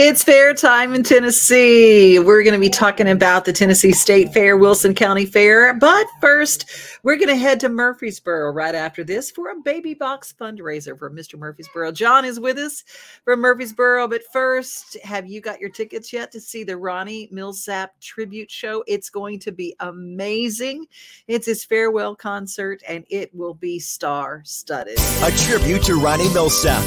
It's fair time in Tennessee. We're going to be talking about the Tennessee State Fair, Wilson County Fair. But first, we're going to head to Murfreesboro right after this for a baby box fundraiser for Mr. Murfreesboro. John is with us from Murfreesboro. But first, have you got your tickets yet to see the Ronnie Milsap tribute show? It's going to be amazing. It's his farewell concert and it will be star studded. A tribute to Ronnie Milsap,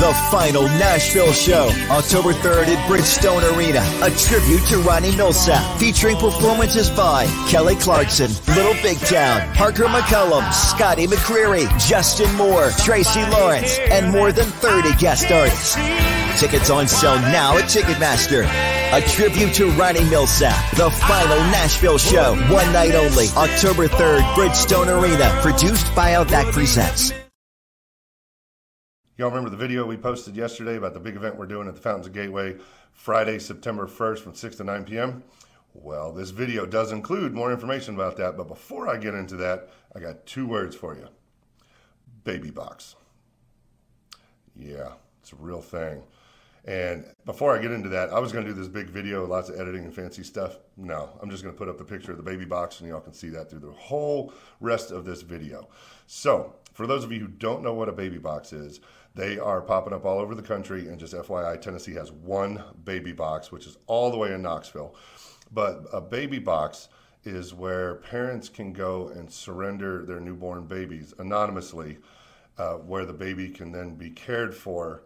the final Nashville show, October 3rd at Bridgestone Arena. A tribute to Ronnie Milsap, featuring performances by Kelly Clarkson, Little Big Town, Parker McCollum, Scotty McCreery, Justin Moore, Tracy Lawrence, and more than 30 guest artists. Tickets on sale now at Ticketmaster. A tribute to Ronnie Milsap, the final Nashville show, one night only, October 3rd, Bridgestone Arena, produced by Outback Presents. Y'all remember the video we posted yesterday about the big event we're doing at the Fountains of Gateway Friday, September 1st from 6 to 9 p.m.? Well, this video does include more information about that, but before I get into that, I got two words for you. Baby box. Yeah, it's a real thing. And before I get into that, I was going to do this big video, lots of editing and fancy stuff. No, I'm just going to put up the picture of the baby box and y'all can see that through the whole rest of this video. So, for those of you who don't know what a baby box is, they are popping up all over the country. And just FYI, Tennessee has one baby box, which is all the way in Knoxville. But a baby box is where parents can go and surrender their newborn babies anonymously, uh, where the baby can then be cared for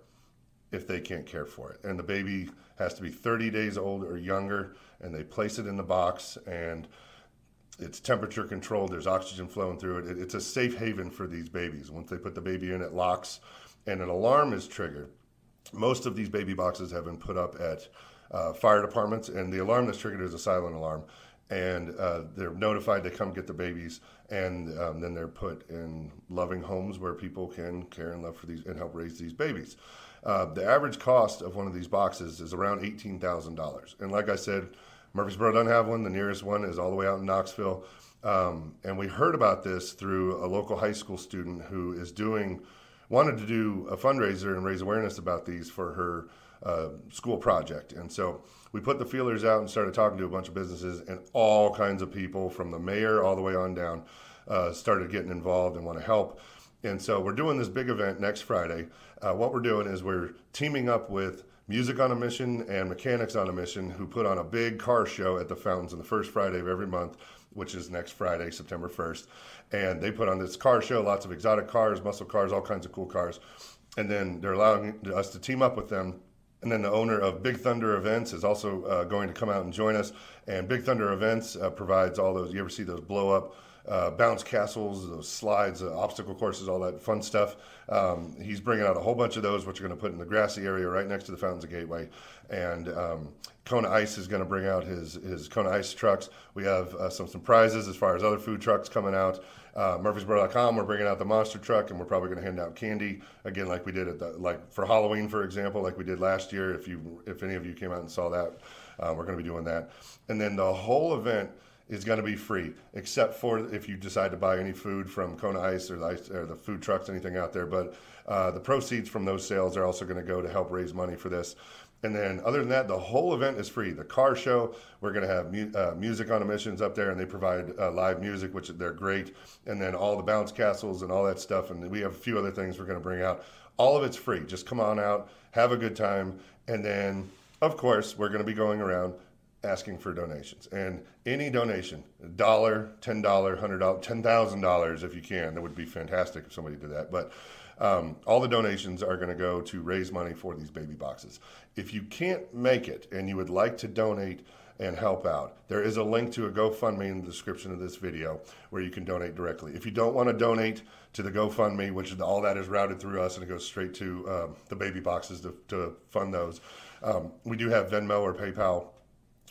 if they can't care for it. And the baby has to be 30 days old or younger, and they place it in the box and it's temperature controlled. There's oxygen flowing through it. It's a safe haven for these babies. Once they put the baby in, it locks and an alarm is triggered. Most of these baby boxes have been put up at uh, fire departments, and the alarm that's triggered is a silent alarm. And uh, they're notified to come get the babies, and um, then they're put in loving homes where people can care and love for these and help raise these babies. Uh, the average cost of one of these boxes is around eighteen thousand dollars. And like I said, Murfreesboro doesn't have one. The nearest one is all the way out in Knoxville. Um, and we heard about this through a local high school student who is doing wanted to do a fundraiser and raise awareness about these for her uh, school project. And so we put the feelers out and started talking to a bunch of businesses, and all kinds of people from the mayor all the way on down uh, started getting involved and want to help. And so we're doing this big event next Friday. Uh, what we're doing is we're teaming up with Music on a Mission and Mechanics on a Mission, who put on a big car show at the fountains on the first Friday of every month, which is next Friday, September 1st and they put on this car show, lots of exotic cars, muscle cars, all kinds of cool cars. And then they're allowing us to team up with them. And then the owner of Big Thunder Events is also uh, going to come out and join us. And Big Thunder Events uh, provides all those. You ever see those blow up uh, bounce castles, those slides, uh, obstacle courses, all that fun stuff. Um, he's bringing out a whole bunch of those, which are going to put in the grassy area right next to the Fountains of Gateway. And um, Kona Ice is going to bring out his, his Kona Ice trucks. We have uh, some surprises as far as other food trucks coming out. Uh, Murfreesboro.com, we're bringing out the monster truck, and we're probably going to hand out candy again, like we did at the, like for Halloween, for example, like we did last year. If you, if any of you came out and saw that, uh, we're going to be doing that. And then the whole event is going to be free, except for if you decide to buy any food from Kona Ice or the, ice, or the food trucks, anything out there. But uh, the proceeds from those sales are also going to go to help raise money for this. And then, other than that, the whole event is free. The car show, we're going to have mu- uh, Music on a Mission up there, and they provide uh, live music, which they're great. And then all the bounce castles and all that stuff. And we have a few other things we're going to bring out. All of it's free. Just come on out, have a good time. And then, of course, we're going to be going around asking for donations. And any donation, dollar, $10, $100, $10,000 if you can, that would be fantastic if somebody did that. But um, all the donations are going to go to raise money for these baby boxes. If you can't make it and you would like to donate and help out, there is a link to a GoFundMe in the description of this video where you can donate directly. If you don't want to donate to the GoFundMe, which is, all that is routed through us and it goes straight to um, the baby boxes to, to fund those, um, we do have Venmo or PayPal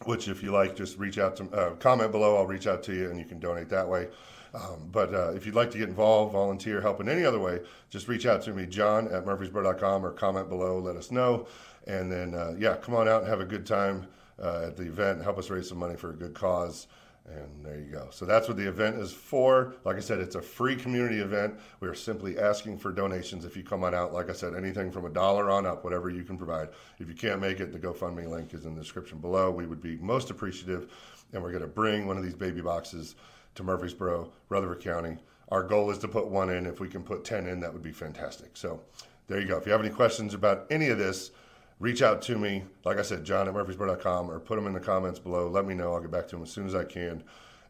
which if you like, just reach out to, uh, comment below, I'll reach out to you and you can donate that way. Um, but uh, if you'd like to get involved, volunteer, help in any other way, just reach out to me, John at murfreesboro.com or comment below, let us know. And then, uh, yeah, come on out and have a good time uh, at the event. Help us raise some money for a good cause. And there you go. So that's what the event is for. Like I said, it's a free community event. We are simply asking for donations if you come on out. Like I said, anything from a dollar on up, whatever you can provide. If you can't make it, the GoFundMe link is in the description below. We would be most appreciative. And we're going to bring one of these baby boxes to Murfreesboro, Rutherford County. Our goal is to put one in. If we can put 10 in, that would be fantastic. So there you go. If you have any questions about any of this, reach out to me. Like I said, john at murfreesboro.com or put them in the comments below. Let me know. I'll get back to them as soon as I can.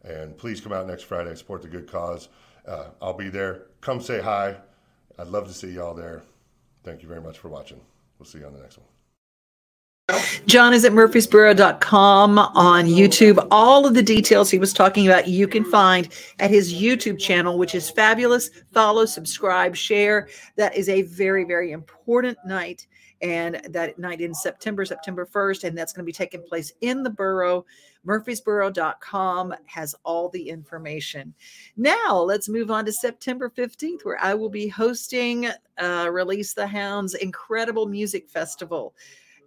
And please come out next Friday, support the good cause. Uh, I'll be there. Come say hi. I'd love to see y'all there. Thank you very much for watching. We'll see you on the next one. John is at murfreesboro.com on YouTube. All of the details he was talking about you can find at his YouTube channel, which is fabulous. Follow, subscribe, share. That is a very, very important night and that night in September, September 1st, and that's going to be taking place in the borough. Murfreesboro.com has all the information. Now, let's move on to September 15th, where I will be hosting uh, Release the Hounds Incredible Music Festival.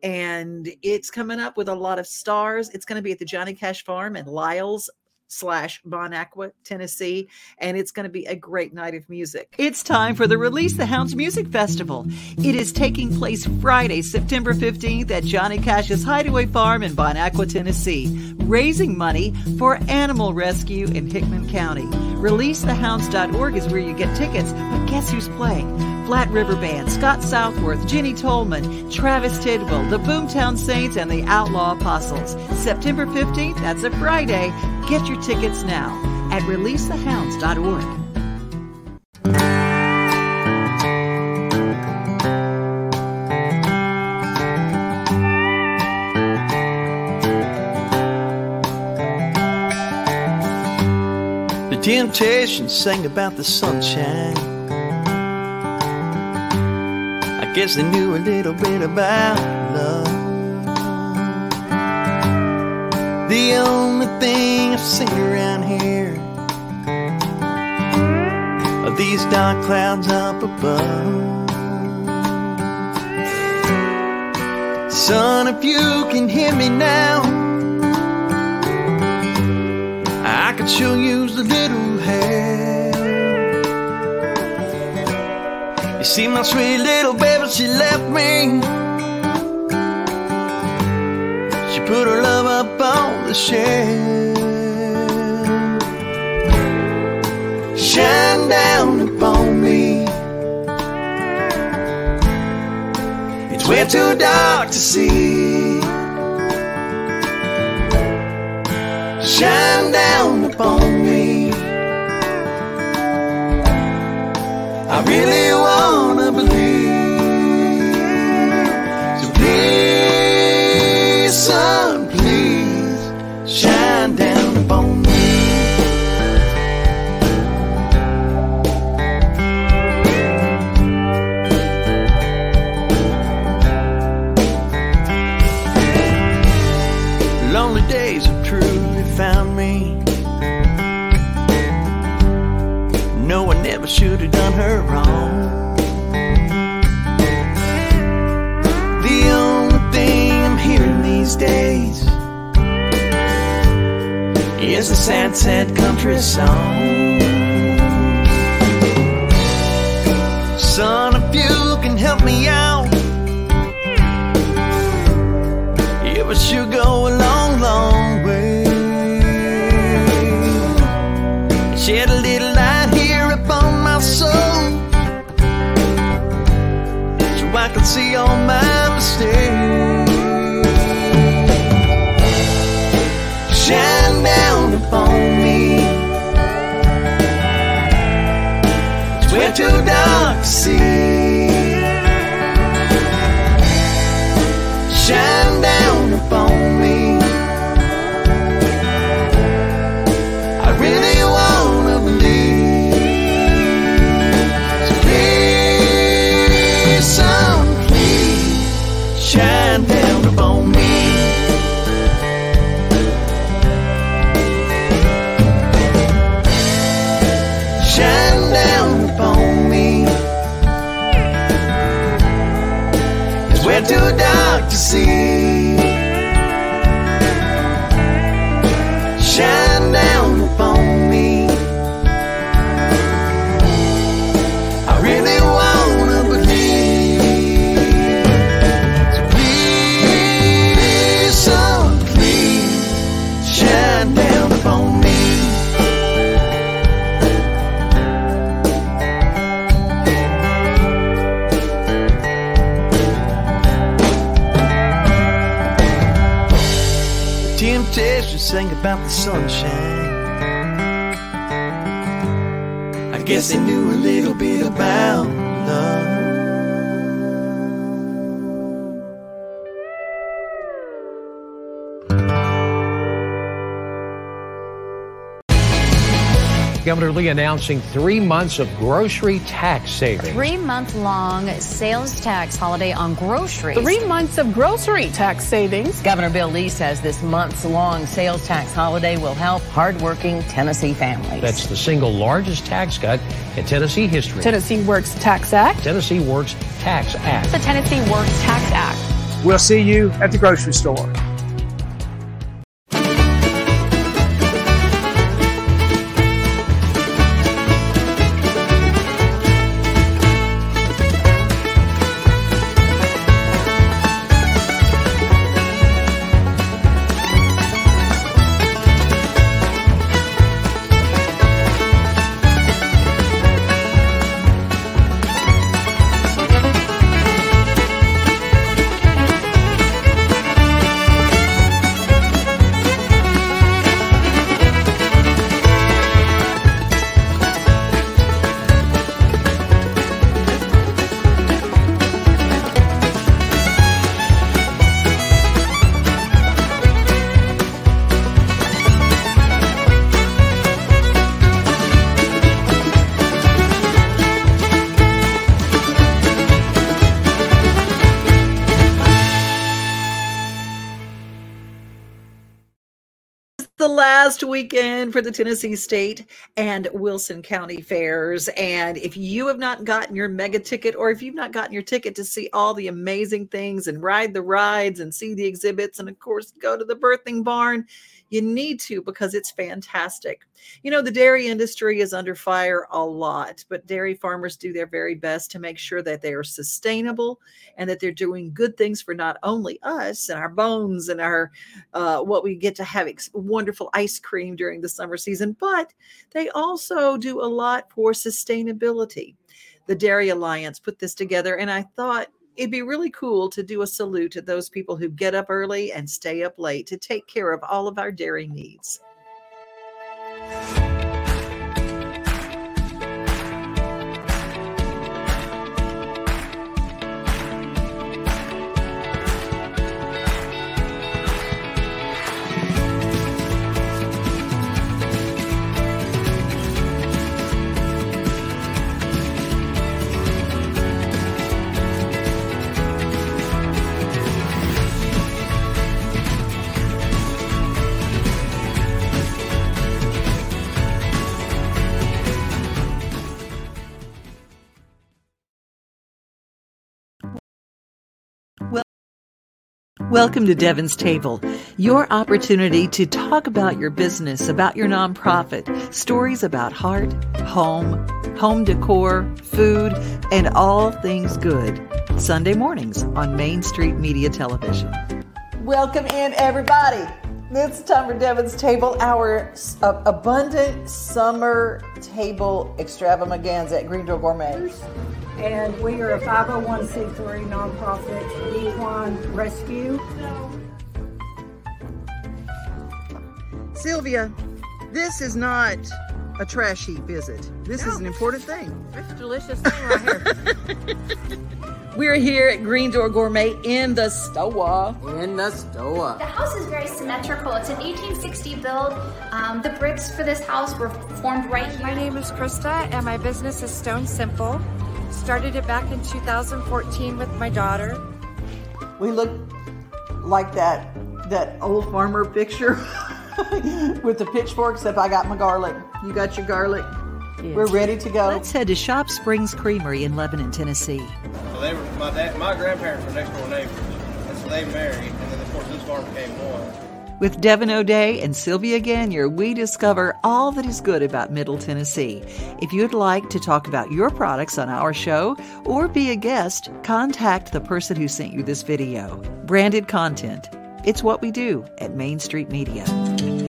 And it's coming up with a lot of stars. It's going to be at the Johnny Cash Farm in Lyles, slash Bon Aqua, Tennessee, and it's going to be a great night of music. It's time for the Release the Hounds Music Festival. It is taking place Friday, September 15th at Johnny Cash's Hideaway Farm in Bon Aqua, Tennessee, raising money for animal rescue in Hickman County. ReleaseTheHounds.org is where you get tickets, but guess who's playing? Flat River Band, Scott Southworth, Ginny Tolman, Travis Tidwell, the Boomtown Saints, and the Outlaw Apostles. September 15th, that's a Friday. Get your tickets now at releasethehounds.org. The Temptations sang about the sunshine. I guess they knew a little bit about love. The only thing I've seen around here are these dark clouds up above. Son, if you can hear me now, I could sure use a little help. See, my sweet little baby, she left me. She put her love up on the shelf. Shine down upon me. It's way too dark to see. Shine down upon me. Really wanna believe. So please, son, please shine down upon me. Lonely days have truly found me. No one ever should have done her wrong. Sad country song. See sang about the sunshine. I guess they knew Governor Lee announcing three months of grocery tax savings. Three month long sales tax holiday on groceries. Three months of grocery tax savings. Governor Bill Lee says this month's long sales tax holiday will help hardworking Tennessee families. That's the single largest tax cut in Tennessee history. Tennessee Works Tax Act. Tennessee Works Tax Act. The Tennessee Works Tax Act. We'll see you at the grocery store. The last weekend for the Tennessee State and Wilson County fairs. And if you have not gotten your mega ticket, or if you've not gotten your ticket to see all the amazing things and ride the rides and see the exhibits, and of course, go to the birthing barn, you need to because it's fantastic. You know, the dairy industry is under fire a lot, but dairy farmers do their very best to make sure that they are sustainable and that they're doing good things for not only us and our bones and our uh, what we get to have ex- wonderful ice cream during the summer season, but they also do a lot for sustainability. The Dairy Alliance put this together, and I thought it'd be really cool to do a salute to those people who get up early and stay up late to take care of all of our dairy needs. Welcome to Devin's Table, your opportunity to talk about your business, about your nonprofit, stories about heart, home, home decor, food, and all things good. Sunday mornings on Main Street Media Television. Welcome in, everybody. It's time for Devin's Table, our uh, abundant summer table extravaganza at Green Door Gourmet. And we are a 501c3 nonprofit equine rescue. Sylvia, this is not a trash heap, is it? This is an important thing. It's a delicious thing right here. We're here at Green Door Gourmet in the store. In the store. The house is very symmetrical. It's an 1860 build. Um, the bricks for this house were formed right here. My name is Krista, and my business is Stone Simple. Started it back in 2014 with my daughter. We look like that that old farmer picture with the pitchfork, except I got my garlic. You got your garlic. We're ready to go. Let's head to Shop Springs Creamery in Lebanon, Tennessee. So they were my dad, my grandparents were next door neighbors, and so they married, and then of course this farm became one. With Devin O'Day and Sylvia Gagne, we discover all that is good about Middle Tennessee. If you'd like to talk about your products on our show or be a guest, contact the person who sent you this video. Branded content. It's what we do at Main Street Media.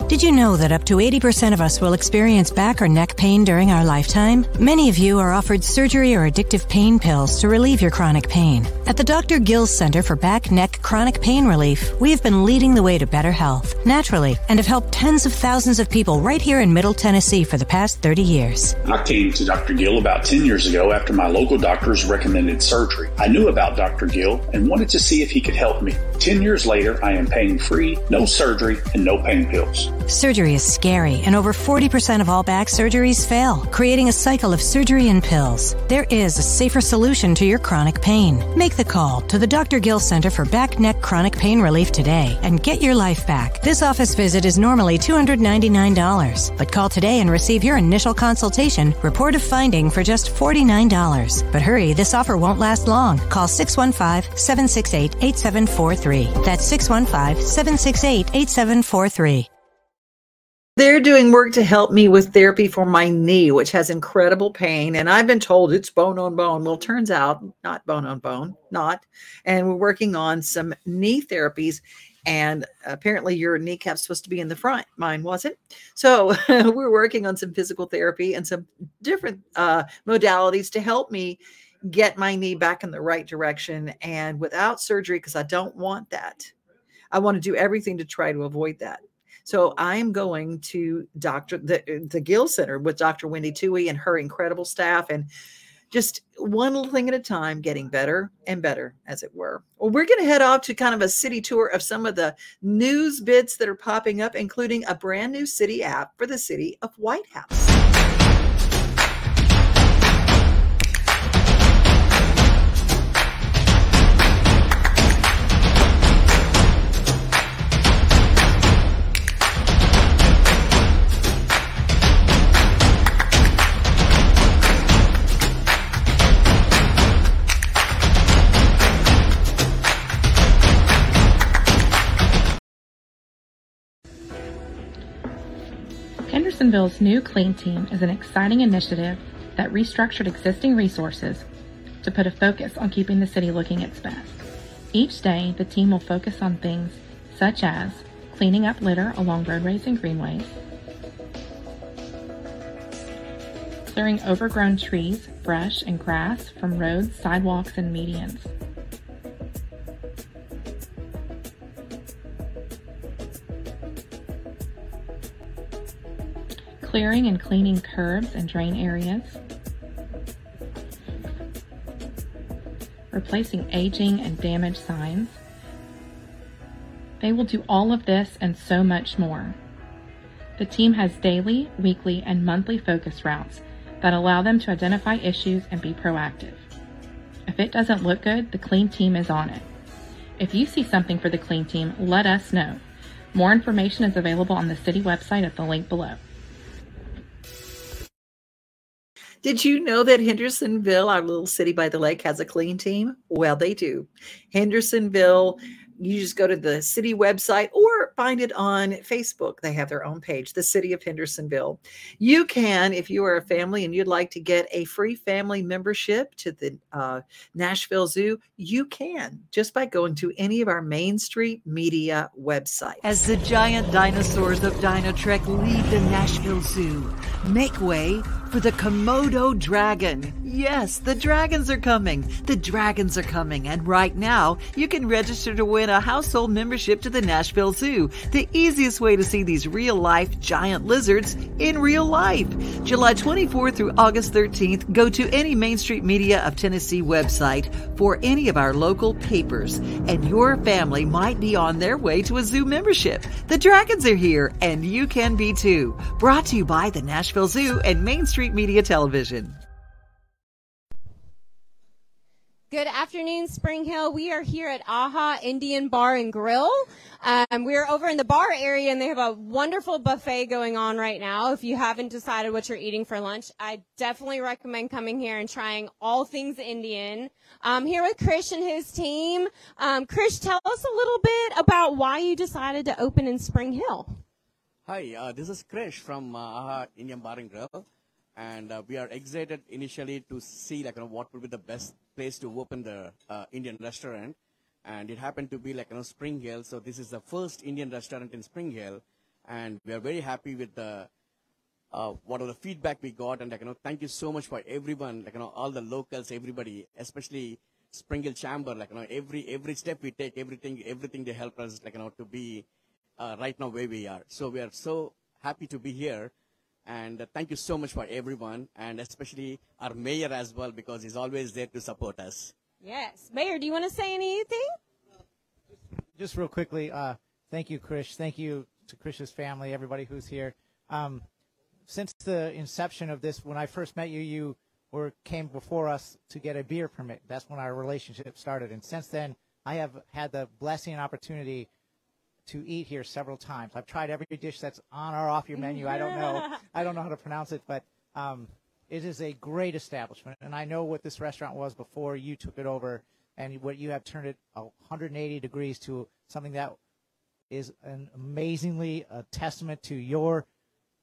Did you know that up to 80% of us will experience back or neck pain during our lifetime? Many of you are offered surgery or addictive pain pills to relieve your chronic pain. At the Dr. Gill Center for Back, Neck, Chronic Pain Relief, we have been leading the way to better health, naturally, and have helped tens of thousands of people right here in Middle Tennessee for the past 30 years. I came to Dr. Gill about 10 years ago after my local doctors recommended surgery. I knew about Dr. Gill and wanted to see if he could help me. 10 years later, I am pain free, no surgery, and no pain pills. Surgery is scary, and over 40% of all back surgeries fail, creating a cycle of surgery and pills. There is a safer solution to your chronic pain. Make the call to the Dr. Gill Center for Back Neck Chronic Pain Relief today and get your life back. This office visit is normally $299, but call today and receive your initial consultation, report of finding for just $49. But hurry, this offer won't last long. Call 615 768 8743. That's 615 768 8743. They're doing work to help me with therapy for my knee, which has incredible pain. And I've been told it's bone on bone. Well, turns out not bone on bone, not. And we're working on some knee therapies. And apparently, your kneecap's supposed to be in the front. Mine wasn't. So, we're working on some physical therapy and some different uh, modalities to help me get my knee back in the right direction and without surgery, because I don't want that. I want to do everything to try to avoid that. So I'm going to Dr. the uh, the Gill Center with Dr. Wendy Toohey and her incredible staff and just one little thing at a time, getting better and better, as it were. Well, we're going to head off to kind of a city tour of some of the news bits that are popping up, including a brand new city app for the city of White House. Hendersonville's new Clean Team is an exciting initiative that restructured existing resources to put a focus on keeping the city looking its best. Each day, the team will focus on things such as cleaning up litter along roadways and greenways, clearing overgrown trees, brush, and grass from roads, sidewalks, and medians, clearing and cleaning curbs and drain areas, replacing aging and damaged signs. They will do all of this and so much more. The team has daily, weekly, and monthly focus routes that allow them to identify issues and be proactive. If it doesn't look good, the clean team is on it. If you see something for the clean team, let us know. More information is available on the city website at the link below. Did you know that Hendersonville, our little city by the lake, has a clean team? Well, they do. Hendersonville you just go to the city website or find it on Facebook. They have their own page, the City of Hendersonville. You can, if you are a family and you'd like to get a free family membership to the uh, Nashville Zoo, you can just by going to any of our Main Street media websites. As the giant dinosaurs of Dinotrek leave the Nashville Zoo, make way for the Komodo dragon. Yes, the dragons are coming. The dragons are coming. And right now, you can register to win a household membership to the Nashville Zoo, the easiest way to see these real life giant lizards in real life. July 24th through August 13th, go to any Main Street Media of Tennessee website for any of our local papers, and your family might be on their way to a zoo membership. The dragons are here, and you can be too. Brought to you by the Nashville Zoo and Main Street Street Media Television. Good afternoon, Spring Hill. We are here at Aha Indian Bar and Grill. Um, we're over in the bar area and they have a wonderful buffet going on right now. If you haven't decided what you're eating for lunch, I definitely recommend coming here and trying all things Indian. I'm here with Krish and his team. Um, Krish, tell us a little bit about why you decided to open in Spring Hill. Hi, uh, this is Krish from uh, Aha Indian Bar and Grill and uh, we are excited initially to see like you know, what would be the best place to open the uh, Indian restaurant. And it happened to be like you know Spring Hill, so this is the first Indian restaurant in Spring Hill. and we are very happy with the uh, what are the feedback we got, and like you know, thank you so much for everyone, like you know, all the locals, everybody, especially Spring Hill Chamber, like you know, every every step we take, everything everything they help us, like you know, to be uh, right now where we are. So we are so happy to be here, and uh, thank you so much for everyone, and especially our mayor as well because he's always there to support us. Yes, Mayor, do you want to say anything? Just real quickly, uh, thank you, Krish. Thank you to Krish's family, everybody who's here. Um, since the inception of this, when I first met you, you were came before us to get a beer permit. That's when our relationship started, and since then, I have had the blessing and opportunity to eat here several times. I've tried every dish that's on or off your menu. I don't know, I don't know how to pronounce it, but um, it is a great establishment, and I know what this restaurant was before you took it over, and what you have turned it 180 degrees to something that is an amazingly a testament to your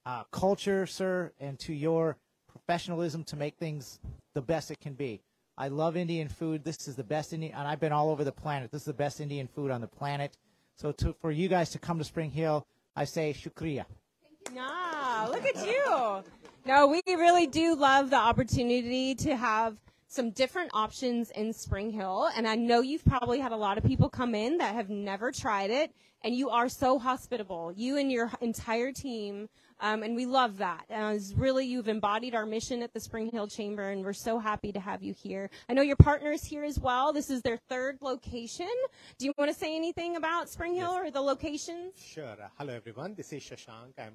uh, culture, sir, and to your professionalism to make things the best it can be. I love Indian food. This is the best Indian, and I've been all over the planet. This is the best Indian food on the planet. So to, for you guys to come to Spring Hill, I say shukriya. Ah, look at you. No, we really do love the opportunity to have some different options in Spring Hill. And I know you've probably had a lot of people come in that have never tried it. And you are so hospitable, you and your entire team. Um, and we love that. It's really, you've embodied our mission at the Spring Hill Chamber, and we're so happy to have you here. I know your partner is here as well. This is their third location. Do you want to say anything about Spring Hill or the locations? Sure. Uh, hello, everyone. This is Shashank. I'm,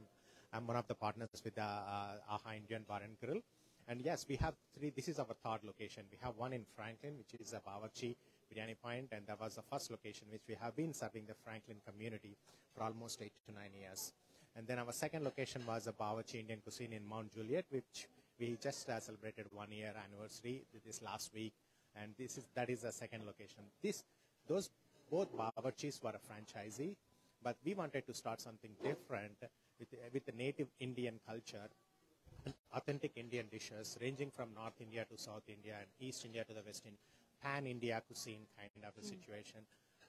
I'm one of the partners with uh, uh, Aha Indian Bar and Grill. And yes, we have three. This is our third location. We have one in Franklin, which is a Bawarchi Biryani Point, and that was the first location which we have been serving the Franklin community for almost eight to nine years. And then our second location was a Bawarchi Indian Cuisine in Mount Juliet, which we just uh, celebrated one year anniversary this last week, and this is that is the second location. This those both Bawarchis were a franchisee, but we wanted to start something different with with the native Indian culture authentic Indian dishes ranging from North India to South India and East India to the West India, pan India cuisine kind of a situation.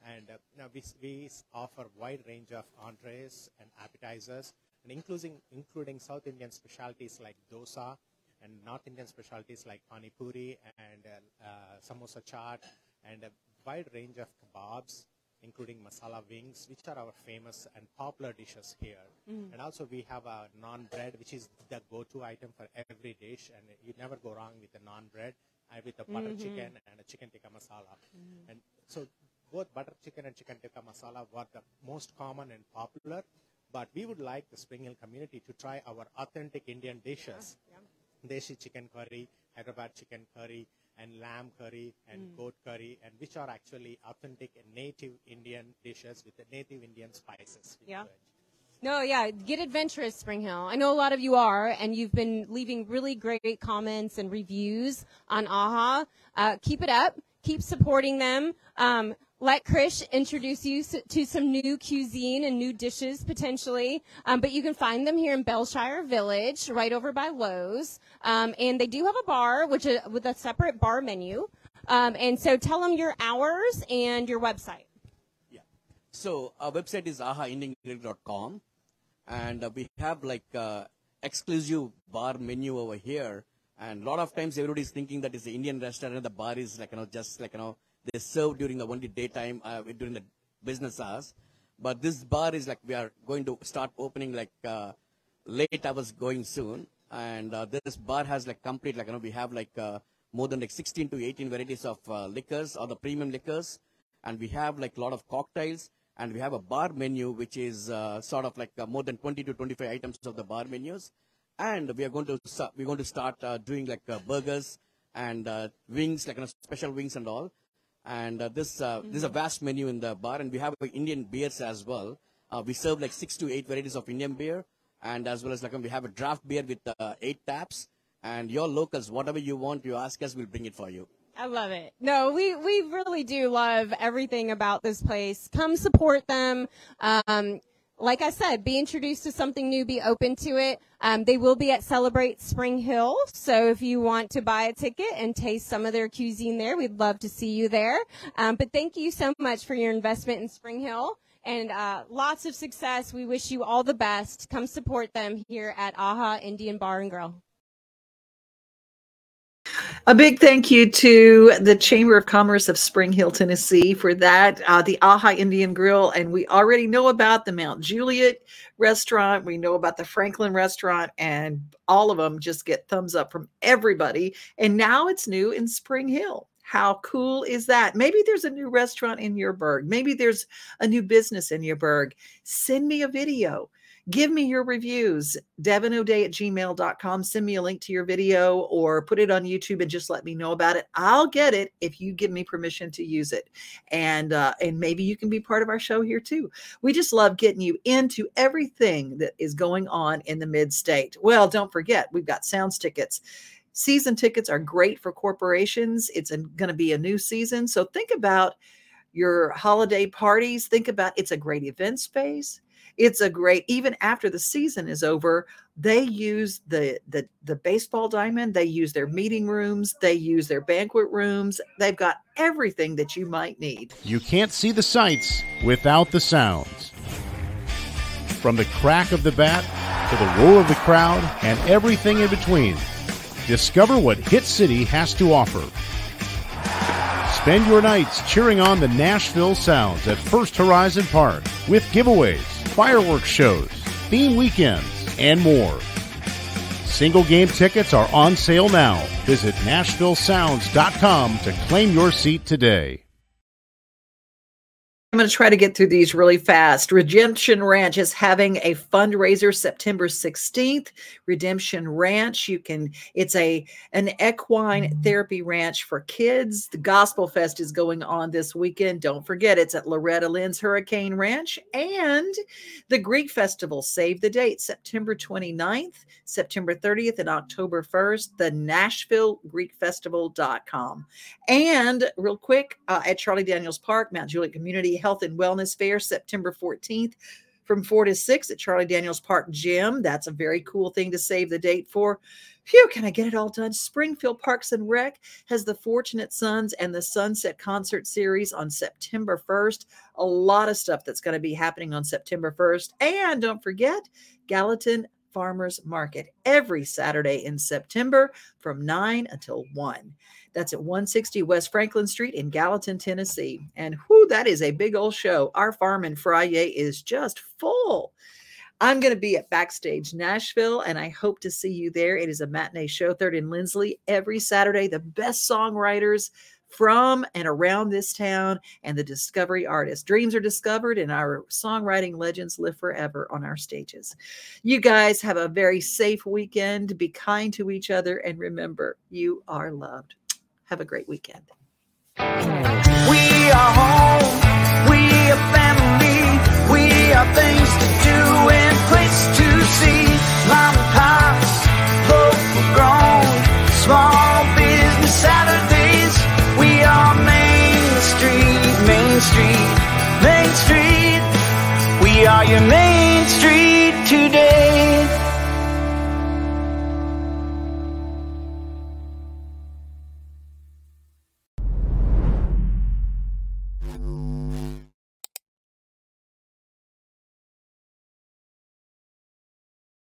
And uh, now we, we offer wide range of entrees and appetizers, and including including South Indian specialties like dosa, and North Indian specialties like pani puri and uh, uh, samosa chaat, and a wide range of kebabs, including masala wings, which are our famous and popular dishes here. Mm. And also we have a naan bread, which is the go-to item for every dish, and you never go wrong with a naan bread, uh, with a butter Mhm. chicken and a chicken tikka masala. Mhm. And so both butter chicken and chicken tikka masala were the most common and popular, but we would like the Spring Hill community to try our authentic Indian dishes. Deshi chicken curry, Hyderabad chicken curry, and lamb curry and Mm. goat curry, and which are actually authentic and native Indian dishes with the native Indian spices. Yeah. No, yeah, get adventurous, Spring Hill. I know a lot of you are, and you've been leaving really great comments and reviews on AHA. Uh, keep it up. Keep supporting them. Um, let Krish introduce you to some new cuisine and new dishes potentially. Um, but you can find them here in Belshire Village, right over by Lowe's. Um, and they do have a bar, which is with a separate bar menu. Um, and so tell them your hours and your website. Yeah. So our website is ahaindiangrill.com, and uh, we have like uh, exclusive bar menu over here. And a lot of times everybody is thinking that it's the Indian restaurant and the bar is like you know just like you know they serve during the only daytime uh, during the business hours. But this bar is like we are going to start opening like uh, late hours going soon. And uh, this bar has like complete like you know we have like uh, more than like 16 to 18 varieties of uh, liquors or the premium liquors and we have like a lot of cocktails and we have a bar menu which is uh, sort of like uh, more than 20 to 25 items of the bar menus and we are going to we're going to start doing like burgers and wings like you know, special wings and all and uh, this uh, this is a vast menu in the bar and we have indian beers as well uh, we serve like six to eight varieties of indian beer and as well as like we have a draft beer with uh, eight taps and your locals whatever you want you ask us we'll bring it for you I love it. No, we, we really do love everything about this place. Come support them. Um, like I said, be introduced to something new, be open to it. Um, they will be at Celebrate Spring Hill. So if you want to buy a ticket and taste some of their cuisine there, we'd love to see you there. Um, but thank you so much for your investment in Spring Hill. and uh, lots of success. We wish you all the best. Come support them here at AHA Indian Bar and Grill. A big thank you to the Chamber of Commerce of Spring Hill, Tennessee for that, uh, the AHA Indian Grill. And we already know about the Mount Juliet restaurant. We know about the Franklin restaurant, and all of them just get thumbs up from everybody. And now it's new in Spring Hill. How cool is that? Maybe there's a new restaurant in your burg. Maybe there's a new business in your burg. Send me a video Give me your reviews. DevinO'Day at gmail.com. Send me a link to your video or put it on YouTube and just let me know about it. I'll get it if you give me permission to use it. And uh, and maybe you can be part of our show here too. We just love getting you into everything that is going on in the mid-state. Well, don't forget, we've got sounds tickets. Season tickets are great for corporations. It's going to be a new season. So think about your holiday parties. Think about it's a great event space. It's a great even after the season is over they use the the the baseball diamond they use their meeting rooms they use their banquet rooms they've got everything that you might need. You can't see the sights without the sounds. From the crack of the bat to the roar of the crowd and everything in between discover what hit city has to offer Spend your nights cheering on the Nashville Sounds at First Horizon Park with giveaways, fireworks shows, theme weekends, and more. Single game tickets are on sale now. Visit NashvilleSounds.com to claim your seat today. I'm going to try to get through these really fast. Redemption Ranch is having a fundraiser September 16th. Redemption Ranch, you can it's a an equine therapy ranch for kids. The Gospel Fest is going on this weekend. Don't forget it's at Loretta Lynn's Hurricane Ranch and the Greek Festival. Save the date September 29th, September 30th and October 1st, the Nashville Greek Festival.com. And real quick uh, at Charlie Daniels Park, Mount Juliet Community Health and Wellness Fair, September 14th from 4 to 6 at Charlie Daniels Park Gym. That's a very cool thing to save the date for. Phew, can I get it all done? Springfield Parks and Rec has the Fortunate Sons and the Sunset Concert Series on September 1st. A lot of stuff that's going to be happening on September 1st. And don't forget, Gallatin Farmers Market every Saturday in September from 9 until 1. That's at 160 West Franklin Street in Gallatin, Tennessee. And whoo, that is a big old show. Our farm in Friday is just full. I'm going to be at Backstage Nashville, and I hope to see you there. It is a matinee show, Third and Lindsley, every Saturday. The best songwriters from and around this town and the discovery artists. Dreams are discovered, and our songwriting legends live forever on our stages. You guys have a very safe weekend. Be kind to each other, and remember, you are loved. Have a great weekend. We are home. We are family. We are things to do and place to see. Mom and pops, local grown, small business Saturdays. Are Main Street, Main Street, Main Street. We are your Main Street.